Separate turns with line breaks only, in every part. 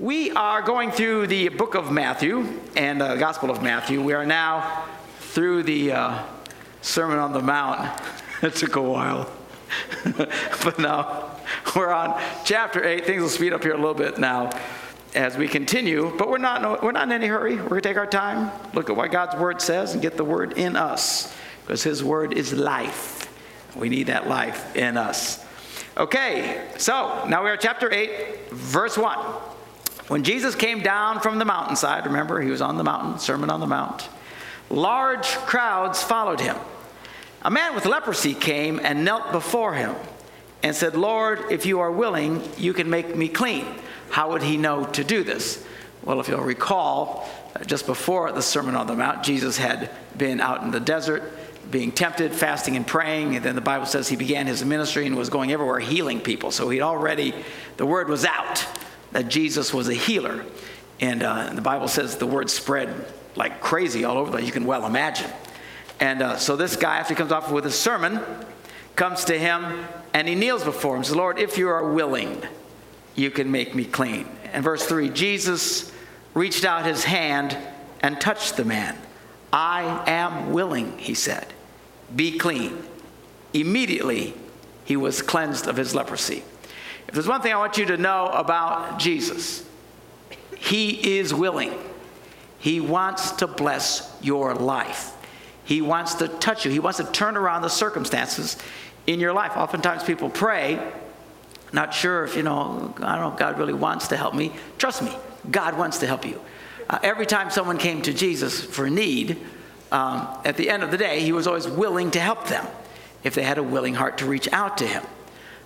We are going through the book of Matthew and the uh, Gospel of Matthew. We are now through the uh, Sermon on the Mount. it took a while. but now we're on chapter 8. Things will speed up here a little bit now as we continue, but we're not, we're not in any hurry. We're going to take our time, look at what God's word says, and get the word in us because his word is life. We need that life in us. Okay, so now we are chapter 8, verse 1. When Jesus came down from the mountainside, remember, he was on the mountain, Sermon on the Mount, large crowds followed him. A man with leprosy came and knelt before him and said, Lord, if you are willing, you can make me clean. How would he know to do this? Well, if you'll recall, uh, just before the Sermon on the Mount, Jesus had been out in the desert being tempted, fasting and praying. And then the Bible says he began his ministry and was going everywhere healing people. So he'd already, the word was out that Jesus was a healer. And, uh, the Bible says the word spread like crazy all over, the you can well imagine. And uh, so this guy, after he comes off with his sermon, comes to him and he kneels before him. Says, Lord, if you are willing, you can make me clean. And verse 3 Jesus reached out his hand and touched the man. I am willing, he said. Be clean. Immediately, he was cleansed of his leprosy. If there's one thing I want you to know about Jesus, he is willing. He wants to bless your life. He wants to touch you. He wants to turn around the circumstances in your life. Oftentimes people pray, not sure if, you know, I don't know if God really wants to help me. Trust me, God wants to help you. Uh, every time someone came to Jesus for need, um, at the end of the day, he was always willing to help them if they had a willing heart to reach out to him.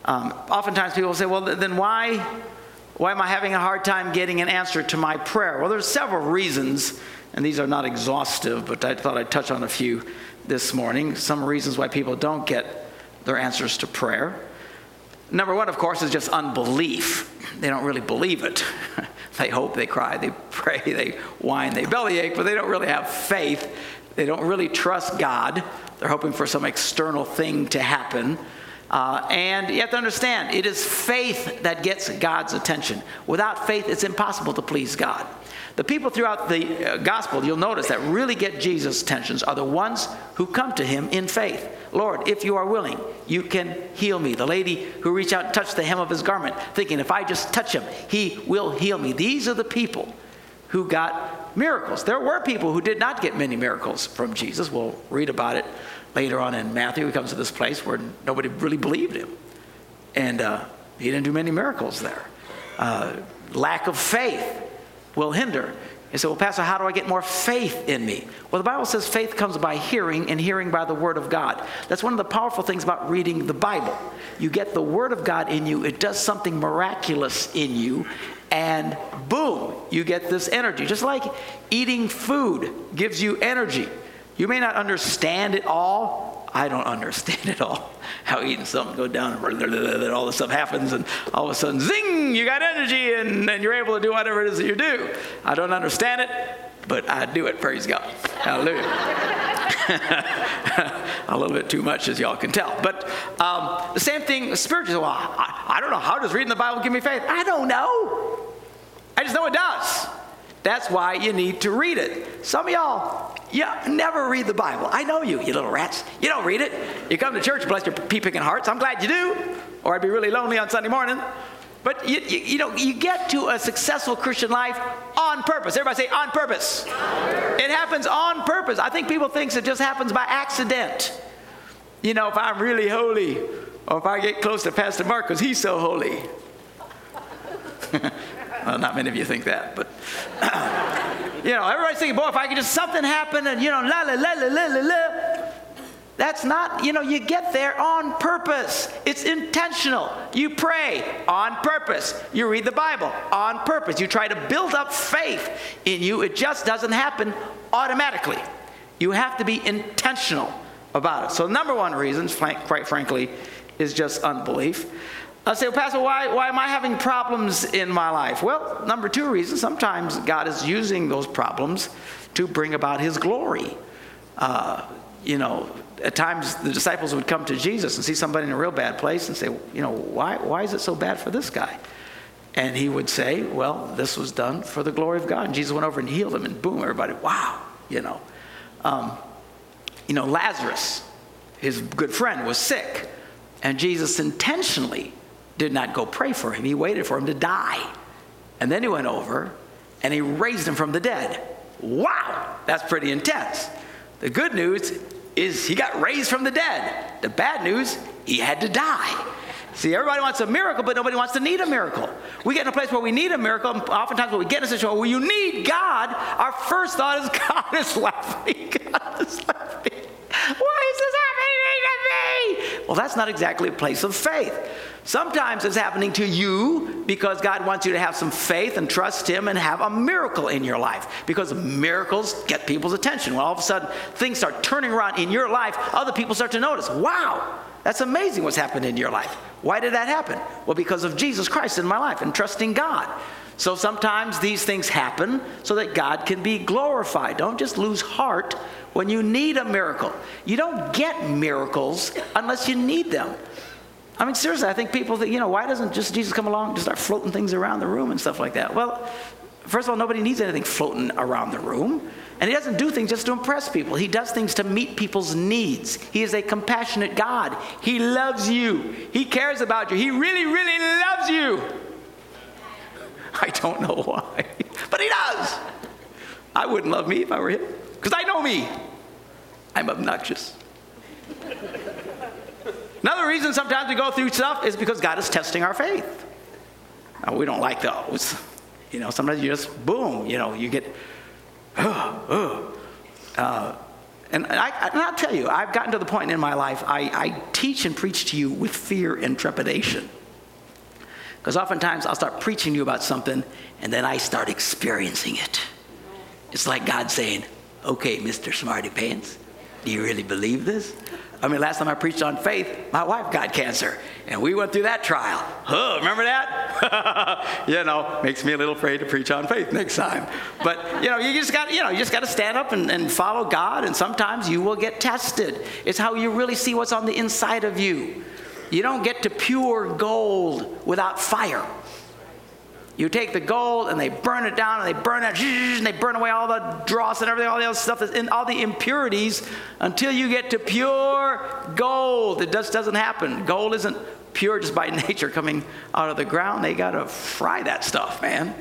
Um, oftentimes people say, well, then why, why am I having a hard time getting an answer to my prayer? Well, there's several reasons, and these are not exhaustive, but I thought I'd touch on a few this morning. Some reasons why people don't get their answers to prayer. Number one, of course, is just unbelief. They don't really believe it. they hope, they cry, they pray, they whine, they bellyache, but they don't really have faith. They don't really trust God. They're hoping for some external thing to happen. Uh, and you have to understand, it is faith that gets God's attention. Without faith, it's impossible to please God. The people throughout the uh, gospel, you'll notice, that really get Jesus' attentions are the ones who come to him in faith. Lord, if you are willing, you can heal me. The lady who reached out and touched the hem of his garment, thinking, if I just touch him, he will heal me. These are the people who got miracles. There were people who did not get many miracles from Jesus. We'll read about it later on in Matthew, he comes to this place where nobody really believed him. And uh, he didn't do many miracles there. Uh, lack of faith will hinder. He said, well, Pastor, how do I get more faith in me? Well, the Bible says faith comes by hearing, and hearing by the Word of God. That's one of the powerful things about reading the Bible. You get the Word of God in you, it does something miraculous in you, and boom, you get this energy. Just like eating food gives you energy. You may not understand it all. I don't understand it all. How eating something go down and all this stuff happens, and all of a sudden, zing, you got energy, and, and you're able to do whatever it is that you do. I don't understand it, but I do it. Praise God. Hallelujah. a little bit too much, as y'all can tell. But um, the same thing spiritually. Well, I, I don't know. How does reading the Bible give me faith? I don't know. I just know it does. That's why you need to read it. Some of y'all, you never read the Bible. I know you, you little rats. You don't read it. You come to church, bless your pea picking hearts. I'm glad you do, or I'd be really lonely on Sunday morning. But you, you, you, know, you get to a successful Christian life on purpose. Everybody say on purpose. on purpose. It happens on purpose. I think people think it just happens by accident. You know, if I'm really holy, or if I get close to Pastor Mark because he's so holy. well, not many of you think that, but you know, everybody's thinking, boy, if I could just something happen and you know, la la la la la la la. That's not, you know, you get there on purpose. It's intentional. You pray on purpose. You read the Bible on purpose. You try to build up faith in you. It just doesn't happen automatically. You have to be intentional about it. So, number one reason, quite frankly, is just unbelief. I say, well, Pastor, why, why am I having problems in my life? Well, number two reason, sometimes God is using those problems to bring about his glory. Uh, you know, at times the disciples would come to Jesus and see somebody in a real bad place and say, you know, why, why is it so bad for this guy? And he would say, Well, this was done for the glory of God. And Jesus went over and healed him, and boom, everybody, wow, you know. Um, you know, Lazarus, his good friend, was sick. And Jesus intentionally did not go pray for him. He waited for him to die. And then he went over and he raised him from the dead. Wow, that's pretty intense. The good news is he got raised from the dead. The bad news, he had to die. See, everybody wants a miracle, but nobody wants to need a miracle. We get in a place where we need a miracle, and oftentimes when we get in a situation where you need God, our first thought is God is laughing. God is laughing. Why is this happening to me? Well, that's not exactly a place of faith. Sometimes it's happening to you because God wants you to have some faith and trust Him and have a miracle in your life because miracles get people's attention. When all of a sudden things start turning around in your life, other people start to notice, wow, that's amazing what's happened in your life. Why did that happen? Well, because of Jesus Christ in my life and trusting God. So sometimes these things happen so that God can be glorified. Don't just lose heart when you need a miracle. You don't get miracles unless you need them. I mean, seriously, I think people think, you know, why doesn't just Jesus come along and just start floating things around the room and stuff like that? Well, first of all, nobody needs anything floating around the room. And he doesn't do things just to impress people. He does things to meet people's needs. He is a compassionate God. He loves you. He cares about you. He really, really loves you. I don't know why, but he does. I wouldn't love me if I were him, because I know me. I'm obnoxious. Another reason sometimes we go through stuff is because God is testing our faith. Now, we don't like those. You know, sometimes you just, boom, you know, you get, oh. Uh, and, I, will tell you, I've gotten to the point in my life, I, I teach and preach to you with fear and trepidation. Because oftentimes I'll start preaching to you about something and then I start experiencing it. It's like God saying, okay, Mr. Smarty Pants, do you really believe this? I mean, last time I preached on faith, my wife got cancer, and we went through that trial. Oh, remember that? you know, makes me a little afraid to preach on faith next time. But you know, you just got you know, you just got to stand up and, and follow God, and sometimes you will get tested. It's how you really see what's on the inside of you. You don't get to pure gold without fire. You take the gold and they burn it down and they burn it and they burn away all the dross and everything, all the other stuff that's in all the impurities until you get to pure gold. It just doesn't happen. Gold isn't pure just by nature coming out of the ground. They got to fry that stuff, man.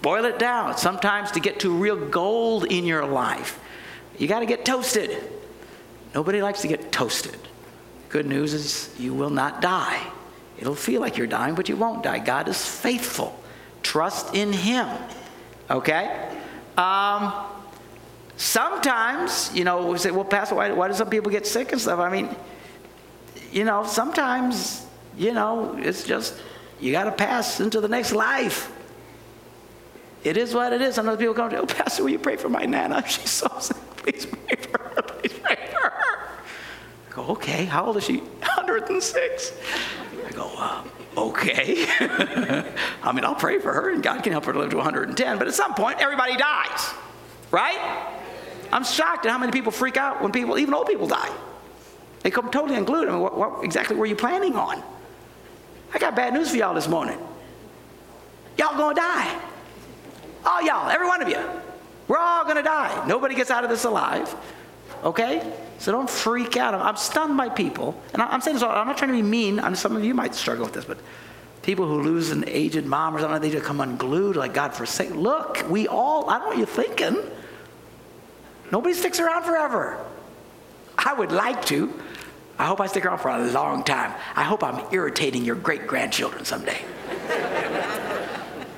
Boil it down. Sometimes to get to real gold in your life, you got to get toasted. Nobody likes to get toasted. Good news is you will not die. It'll feel like you're dying, but you won't die. God is faithful. Trust in Him. Okay? Um, sometimes, you know, we say, well, Pastor, why, why do some people get sick and stuff? I mean, you know, sometimes, you know, it's just, you got to pass into the next life. It is what it is. Sometimes people come to, oh, Pastor, will you pray for my Nana? She's so sick. Please pray for her. Please pray for her. Go, okay, how old is she? 106. I go, uh, okay. I mean, I'll pray for her and God can help her to live to 110, but at some point, everybody dies, right? I'm shocked at how many people freak out when people, even old people, die. They come totally unglued. I mean, what, what exactly were you planning on? I got bad news for y'all this morning. Y'all gonna die. All y'all, every one of you. We're all gonna die. Nobody gets out of this alive. Okay? So don't freak out. I'm stunned by people. And I'm saying this, I'm not trying to be mean. I some of you might struggle with this, but people who lose an aged mom or something, they just come unglued, like God forsake. Look, we all, I don't know what you're thinking. Nobody sticks around forever. I would like to. I hope I stick around for a long time. I hope I'm irritating your great grandchildren someday.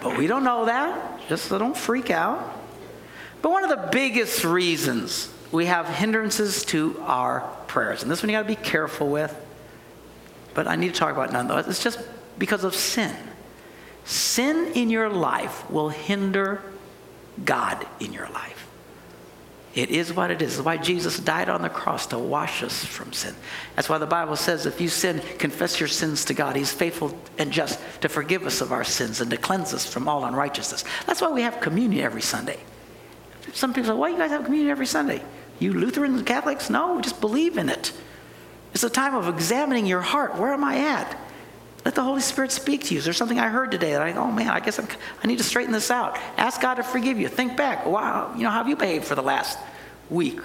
but we don't know that. Just so don't freak out. But one of the biggest reasons we have hindrances to our prayers. And this one you got to be careful with. But I need to talk about it nonetheless. It's just because of sin. Sin in your life will hinder God in your life. It is what it is. That's why Jesus died on the cross to wash us from sin. That's why the Bible says if you sin, confess your sins to God. He's faithful and just to forgive us of our sins and to cleanse us from all unrighteousness. That's why we have communion every Sunday. Some people say, why do you guys have communion every Sunday? You Lutherans and Catholics? No, just believe in it. It's a time of examining your heart. Where am I at? Let the Holy Spirit speak to you. Is there something I heard today that I, oh man, I guess I'm, i need to straighten this out? Ask God to forgive you. Think back. Wow, you know, how have you behaved for the last week?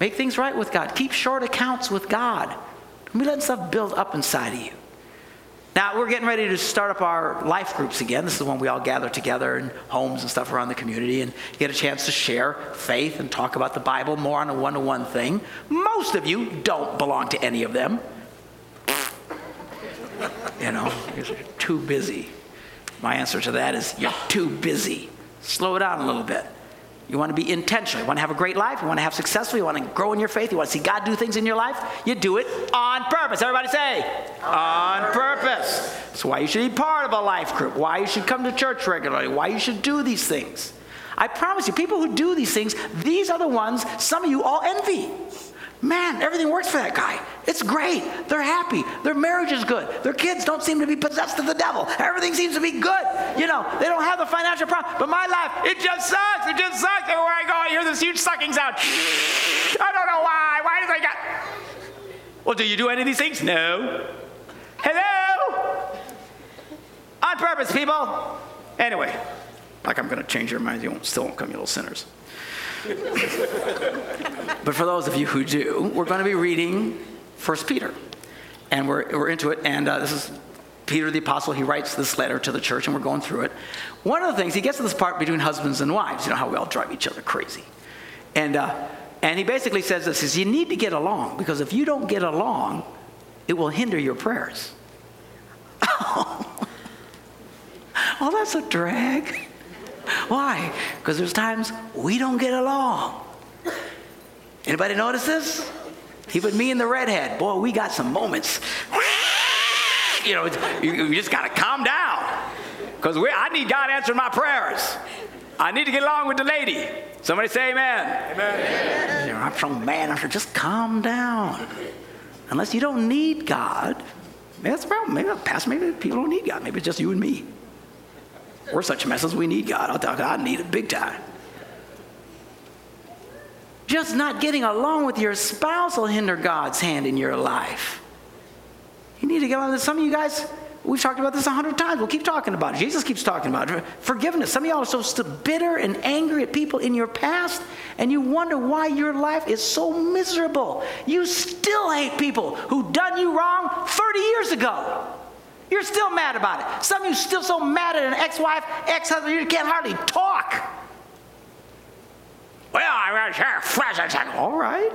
Make things right with God. Keep short accounts with God. Don't be letting stuff build up inside of you. Now, we're getting ready to start up our life groups again. This is when we all gather together in homes and stuff around the community and get a chance to share faith and talk about the Bible more on a one to one thing. Most of you don't belong to any of them. You know, you're too busy. My answer to that is you're too busy. Slow it down a little bit. You want to be intentional. You want to have a great life. You want to have successful. You want to grow in your faith. You want to see God do things in your life. You do it on purpose. Everybody say, on purpose. That's why you should be part of a life group. Why you should come to church regularly. Why you should do these things. I promise you, people who do these things, these are the ones some of you all envy. Man, everything works for that guy. It's great. They're happy. Their marriage is good. Their kids don't seem to be possessed of the devil. Everything seems to be good. You know, they don't have the financial problem. But my life, it just sucks. It just sucks. Everywhere I go, I hear this huge sucking sound. I don't know why. Why did I got. Well, do you do any of these things? No. Hello? On purpose, people. Anyway, like I'm going to change your minds. You won't, still won't come, you little sinners but for those of you who do, we're going to be reading 1 Peter. And we're, we're into it. And uh, this is Peter the Apostle. He writes this letter to the church, and we're going through it. One of the things, he gets to this part between husbands and wives. You know how we all drive each other crazy. And, uh, and he basically says this is you need to get along because if you don't get along, it will hinder your prayers. oh, that's a drag. Why? Because there's times we don't get along. Anybody notice this? Even me and the redhead, boy, we got some moments. You know, you, you just got to calm down. Because I need God answering my prayers. I need to get along with the lady. Somebody say amen. Amen. I'm from man. I said, just calm down. Unless you don't need God, maybe that's the problem. Maybe, pastor, maybe people don't need God. Maybe it's just you and me. We're such messes, we need God. I'll you, I need it big time. Just not getting along with your spouse will hinder God's hand in your life. You need to get along. Some of you guys, we've talked about this a hundred times. We'll keep talking about it. Jesus keeps talking about it. Forgiveness. Some of y'all are so still bitter and angry at people in your past, and you wonder why your life is so miserable. You still hate people who done you wrong 30 years ago. You're still mad about it. Some of you still so mad at an ex-wife, ex-husband, you can't hardly talk. Well, I was here fresh. I said, all right.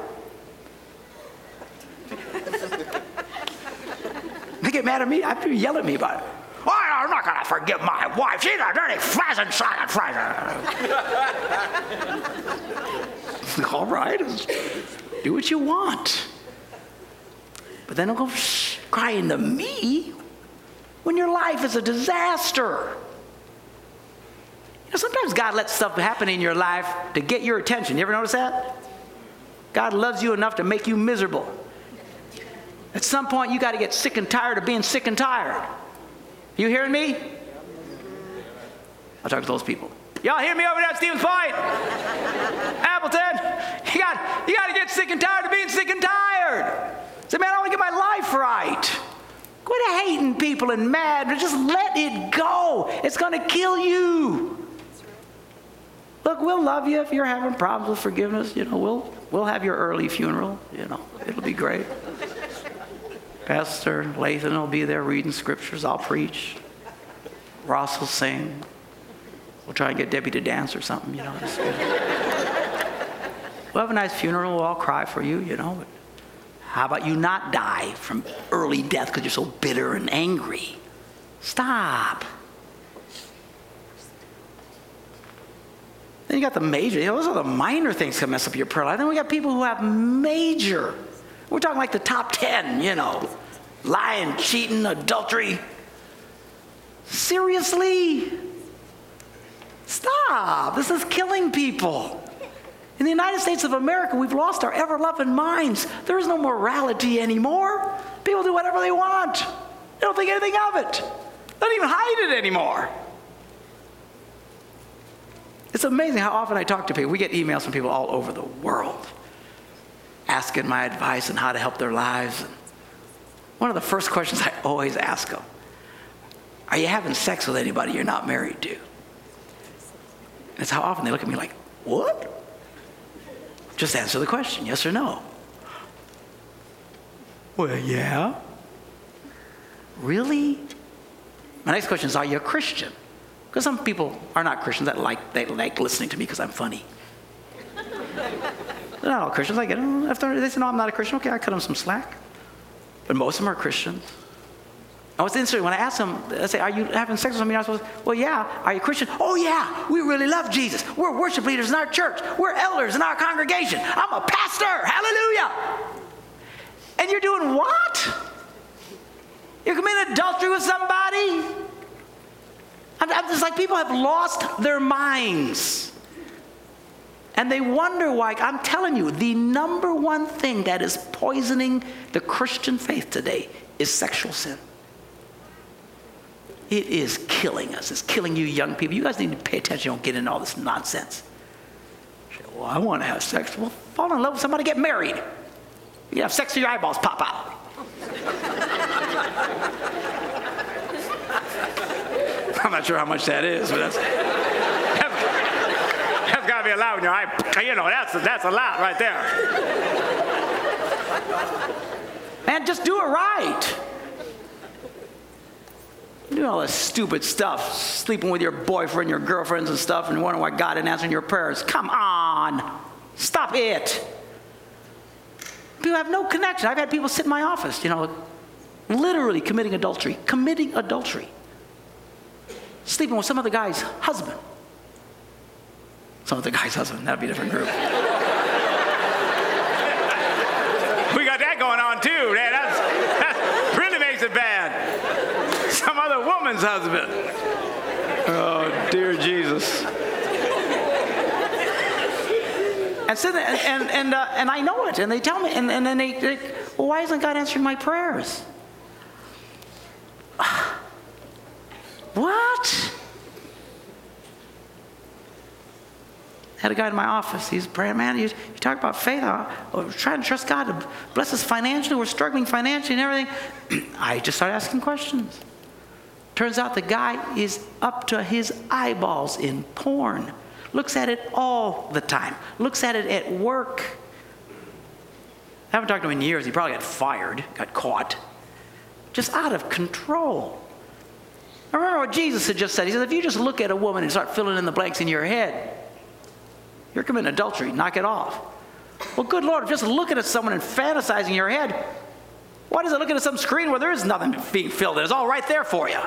they get mad at me. I do yell at me about it. Well, I'm not going to forgive my wife. She's a dirty pheasant silent All right. Do what you want. But then don't go crying to me when your life is a disaster. You know, sometimes God lets stuff happen in your life to get your attention. You ever notice that? God loves you enough to make you miserable. At some point, you got to get sick and tired of being sick and tired. You hearing me? I'll talk to those people. Y'all hear me over there at Stevens Point? Appleton, you got, you got to get sick and tired of being sick and tired. Say, man, I want to get my life right. Quit hating people and mad. Just let it go. It's going to kill you. Look, we'll love you if you're having problems with forgiveness. You know, we'll we'll have your early funeral. You know, it'll be great. Pastor Lathan will be there reading scriptures. I'll preach. Ross will sing. We'll try and get Debbie to dance or something. You know, we'll have a nice funeral. We'll all cry for you. You know. How about you not die from early death because you're so bitter and angry? Stop. Then you got the major. You know, those are the minor things that mess up your prayer life. Then we got people who have major. We're talking like the top 10, you know. Lying, cheating, adultery. Seriously? Stop. This is killing people. In the United States of America, we've lost our ever loving minds. There is no morality anymore. People do whatever they want, they don't think anything of it, they don't even hide it anymore. It's amazing how often I talk to people. We get emails from people all over the world asking my advice on how to help their lives. one of the first questions I always ask them Are you having sex with anybody you're not married to? That's how often they look at me like, What? Just answer the question, yes or no. Well, yeah. Really? My next question is Are you a Christian? Because some people are not Christians that like, they like listening to me because I'm funny. They're not all Christians. I get them. If they say, No, I'm not a Christian, okay, I cut them some slack. But most of them are Christians. And was interested when I asked them, I say, Are you having sex with somebody I else? Well, yeah. Are you Christian? Oh, yeah. We really love Jesus. We're worship leaders in our church. We're elders in our congregation. I'm a pastor. Hallelujah. And you're doing what? You're committing adultery with somebody? I'm, I'm just like, people have lost their minds. And they wonder why. I'm telling you, the number one thing that is poisoning the Christian faith today is sexual sin. It is killing us. It's killing you young people. You guys need to pay attention. Don't get into all this nonsense. Well, I want to have sex. Well, fall in love with somebody, get married. You have sex your eyeballs pop out. I'm not sure how much that is, but that's, that's got to be allowed in your eye. You know, that's, that's a lot right there. Man, just do it right. Doing all this stupid stuff, sleeping with your boyfriend, your girlfriends, and stuff, and wondering why God isn't answering your prayers. Come on, stop it. People have no connection. I've had people sit in my office, you know, literally committing adultery, committing adultery, sleeping with some other guy's husband. Some other guy's husband, that'd be a different group. we got that going on too. Man, that's, that really makes it bad. Some other woman's husband. Oh, dear Jesus. And, so, and, and, and, uh, and I know it, and they tell me, and, and then they, they, well, why isn't God answering my prayers? what? had a guy in my office. He's a praying, man. You, you talk about faith. I, we're trying to trust God to bless us financially. We're struggling financially and everything. I just started asking questions. Turns out the guy is up to his eyeballs in porn looks at it all the time, looks at it at work. I haven't talked to him in years. He probably got fired, got caught. Just out of control. I remember what Jesus had just said. He said, if you just look at a woman and start filling in the blanks in your head, you're committing adultery. Knock it off. Well, good Lord, if just looking at someone and fantasizing in your head, why does it look at some screen where there is nothing being filled? It's all right there for you.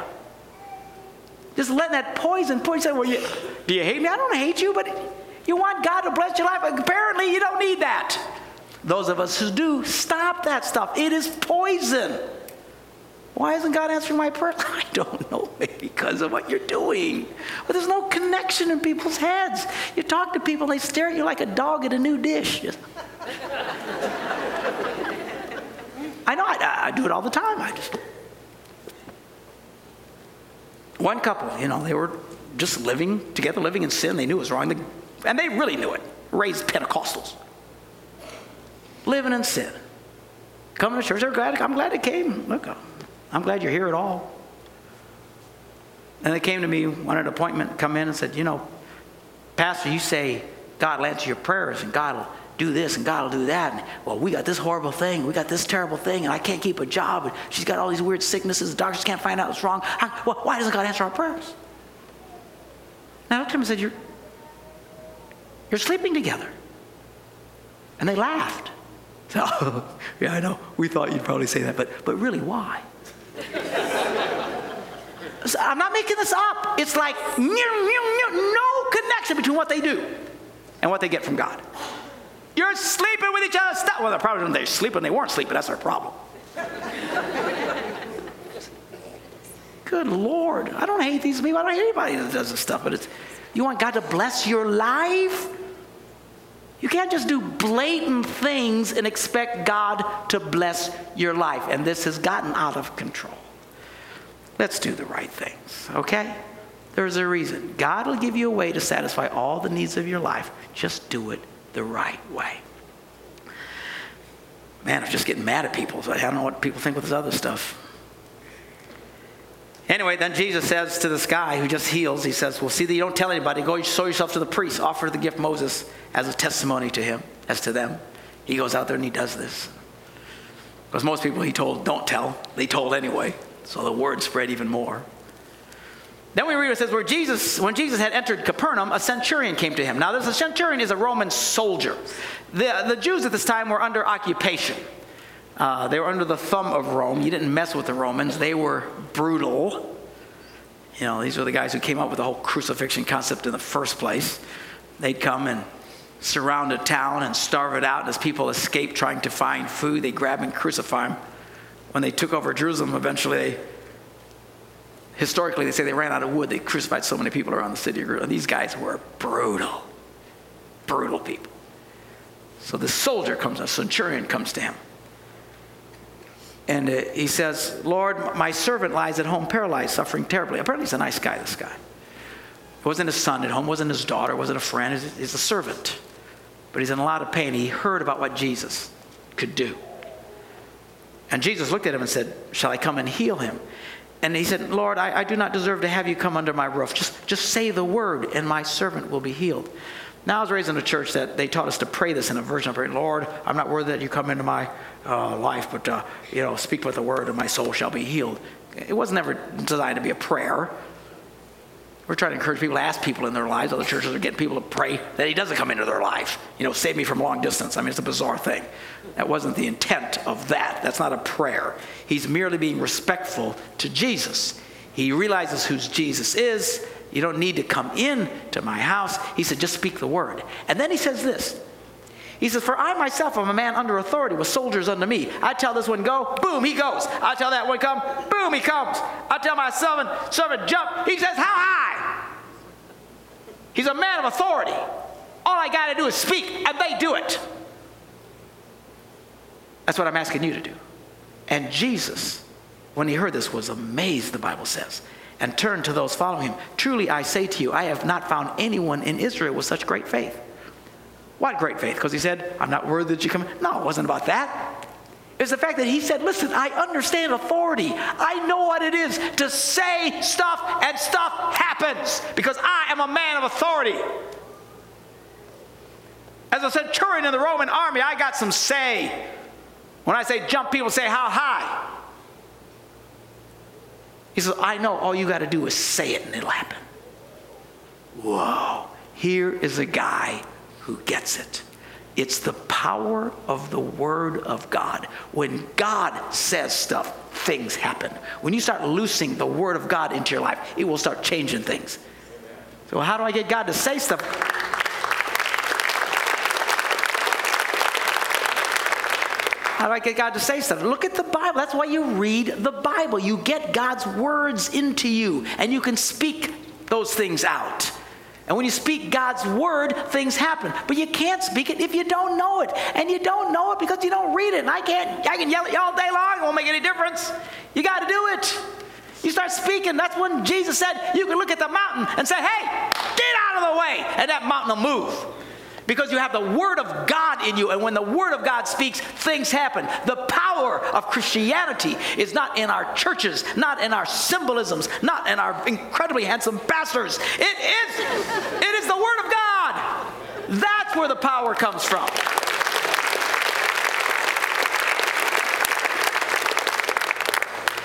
Just letting that poison poison. Well, you, do you hate me? I don't hate you, but you want God to bless your life. Apparently, you don't need that. Those of us who do, stop that stuff. It is poison. Why isn't God answering my prayer? I don't know, because of what you're doing. But there's no connection in people's heads. You talk to people, they stare at you like a dog at a new dish. I know, I, I do it all the time. I just one couple, you know, they were just living together, living in sin. They knew it was wrong. And they really knew it. Raised Pentecostals. Living in sin. Coming to church, they're glad. I'm glad they came. Look, I'm glad you're here at all. And they came to me, wanted an appointment, come in and said, you know, Pastor, you say God will answer your prayers and God will do this and God will do that. And, well, we got this horrible thing. We got this terrible thing, and I can't keep a job. And she's got all these weird sicknesses. The doctors can't find out what's wrong. How, well, why doesn't God answer our prayers? Now I at him and said, You're, you're sleeping together. And they laughed. So, yeah, I know. We thought you'd probably say that, but, but really, why? so I'm not making this up. It's like no connection between what they do and what they get from God. You're sleeping with each other. Stop. Well, the problem is they sleep when they weren't sleeping. That's their problem. Good Lord. I don't hate these people. I don't hate anybody that does this stuff. But it's, you want God to bless your life? You can't just do blatant things and expect God to bless your life. And this has gotten out of control. Let's do the right things, okay? There's a reason. God will give you a way to satisfy all the needs of your life. Just do it the right way. Man, I'm just getting mad at people. I don't know what people think with this other stuff. Anyway, then Jesus says to this guy who just heals, he says, Well, see that you don't tell anybody. Go show yourself to the priest. Offer the gift Moses as a testimony to him, as to them. He goes out there and he does this. Because most people he told, don't tell. They told anyway. So the word spread even more. Then we read it says, where Jesus, when Jesus had entered Capernaum, a centurion came to him. Now, this a centurion is a Roman soldier. The, the Jews at this time were under occupation. Uh, they were under the thumb of Rome. You didn't mess with the Romans. They were brutal. You know, these were the guys who came up with the whole crucifixion concept in the first place. They'd come and surround a town and starve it out. And as people escape trying to find food, they grab and crucify them. When they took over Jerusalem, eventually, they, historically, they say they ran out of wood. They crucified so many people around the city of. These guys were brutal, brutal people. So the soldier comes, a centurion comes to him. And uh, he says, Lord, my servant lies at home paralyzed, suffering terribly. Apparently, he's a nice guy, this guy. It wasn't his son at home, wasn't his daughter, wasn't a friend, he's a servant but he's in a lot of pain. He heard about what Jesus could do. And Jesus looked at him and said, Shall I come and heal him? And he said, Lord, I, I, do not deserve to have you come under my roof. Just, just say the word, and my servant will be healed. Now, I was raised in a church that they taught us to pray this in a version of prayer. Lord, I'm not worthy that you come into my uh, life, but, uh, you know, speak with the word, and my soul shall be healed. It was never designed to be a prayer. We're trying to encourage people to ask people in their lives. Other churches are getting people to pray that he doesn't come into their life. You know, save me from long distance. I mean, it's a bizarre thing. That wasn't the intent of that. That's not a prayer. He's merely being respectful to Jesus. He realizes who Jesus is. You don't need to come in to my house. He said, just speak the word. And then he says this he says, For I myself am a man under authority with soldiers under me. I tell this one go, boom, he goes. I tell that one come, boom, he comes. I tell my servant, servant jump. He says, How high? He's a man of authority. All I got to do is speak, and they do it. That's what I'm asking you to do. And Jesus, when he heard this, was amazed, the Bible says, and turned to those following him. Truly I say to you, I have not found anyone in Israel with such great faith. What great faith? Because he said, I'm not worthy that you come. No, it wasn't about that. It's the fact that he said, Listen, I understand authority. I know what it is to say stuff, and stuff happens because I am a man of authority. As a centurion in the Roman army, I got some say. When I say jump, people say, How high? He says, I know all you got to do is say it and it'll happen. Whoa, here is a guy who gets it. It's the power of the Word of God. When God says stuff, things happen. When you start loosing the Word of God into your life, it will start changing things. So, how do I get God to say stuff? How do I get God to say stuff? Look at the Bible. That's why you read the Bible. You get God's words into you, and you can speak those things out. And when you speak God's word, things happen. But you can't speak it if you don't know it. And you don't know it because you don't read it. And I can't, I can yell at you all day long, it won't make any difference. You got to do it. You start speaking. That's when Jesus said you can look at the mountain and say, hey, get out of the way. And that mountain will move because you have the Word of God in you. And when the Word of God speaks, things happen. The power of Christianity is not in our churches, not in our symbolisms, not in our incredibly handsome pastors. It is, it is the Word of God. That's where the power comes from.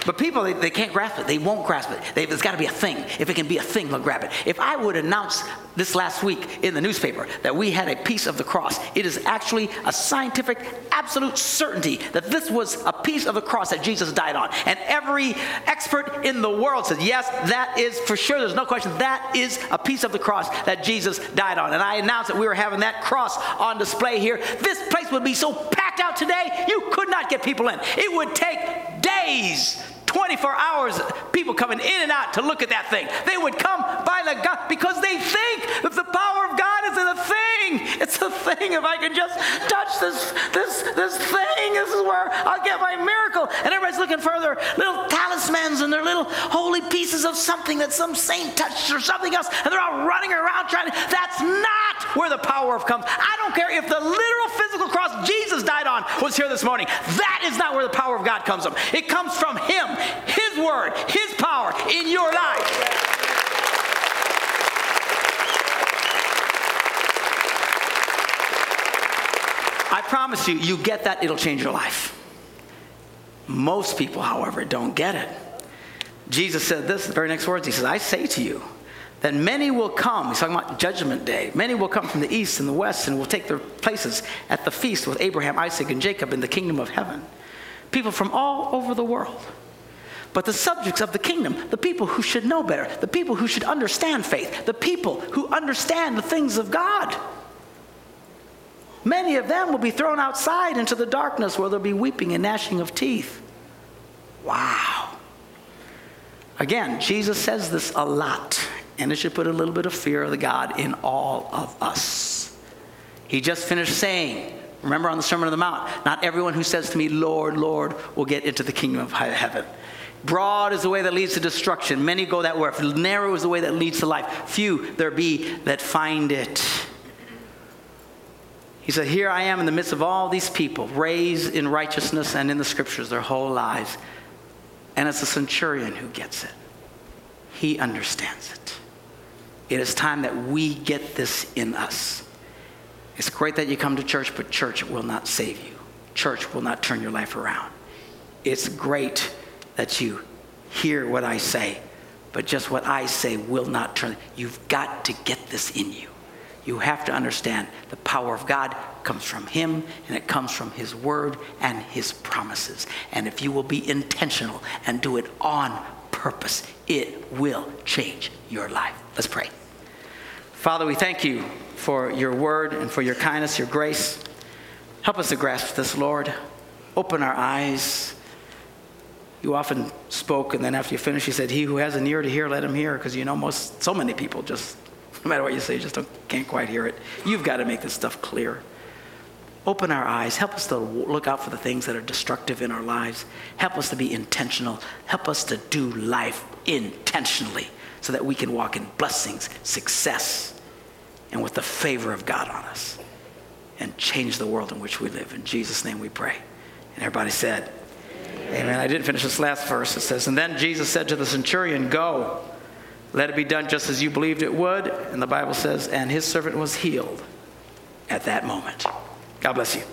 But people, they, they, can't grasp it. They won't grasp it. They, there's got to be a thing. If it can be a thing, they'll grab it. If I would announce this last week in the newspaper that we had a piece of the cross, it is actually a scientific, absolute certainty that this was a piece of the cross that Jesus died on. And every expert in the world says, yes, that is for sure. There's no question. That is a piece of the cross that Jesus died on. And I announced that we were having that cross on display here. This place would be so packed out today, you could not get people in. It would take days 24 hours, people coming in and out to look at that thing. They would come by the God because they think that the power of God is in a thing. It's a thing. If I can just touch this, this, this thing, this is where I'll get my miracle. And everybody's looking for their little talismans and their little holy pieces of something that some saint touched or something else. And they're all running around trying to. That's not where the power of comes. I don't care if the literal physical cross Jesus died on was here this morning. That is not where the power of God comes from. It comes from Him, His word, His power in your life. Promise you, you get that, it'll change your life. Most people, however, don't get it. Jesus said this, the very next words, He says, I say to you, that many will come. He's talking about Judgment Day. Many will come from the east and the west and will take their places at the feast with Abraham, Isaac, and Jacob in the kingdom of heaven. People from all over the world. But the subjects of the kingdom, the people who should know better, the people who should understand faith, the people who understand the things of God, many of them will be thrown outside into the darkness where there'll be weeping and gnashing of teeth. Wow. Again, Jesus says this a lot and it should put a little bit of fear of the God in all of us. He just finished saying, remember on the Sermon on the Mount, not everyone who says to me, Lord, Lord, will get into the kingdom of heaven. Broad is the way that leads to destruction. Many go that way. Narrow is the way that leads to life. Few there be that find it. He said, Here I am in the midst of all these people, raised in righteousness and in the scriptures their whole lives. And it's the centurion who gets it. He understands it. It is time that we get this in us. It's great that you come to church, but church will not save you. Church will not turn your life around. It's great that you hear what I say, but just what I say will not turn. You've got to get this in you. You have to understand the power of God comes from Him and it comes from His Word and His promises. And if you will be intentional and do it on purpose, it will change your life. Let's pray. Father, we thank you for your word and for your kindness, your grace. Help us to grasp this, Lord. Open our eyes. You often spoke, and then after you finished, you said, He who has an ear to hear, let him hear, because you know most, so many people just, no matter what you say, you just can't quite hear it. You've got to make this stuff clear. Open our eyes. Help us to look out for the things that are destructive in our lives. Help us to be intentional. Help us to do life intentionally so that we can walk in blessings, success, and with the favor of God on us and change the world in which we live. In Jesus' name we pray. And everybody said, Amen. Amen. I didn't finish this last verse. It says, And then Jesus said to the centurion, Go, let it be done just as you believed it would. And the Bible says, And his servant was healed at that moment. God bless you.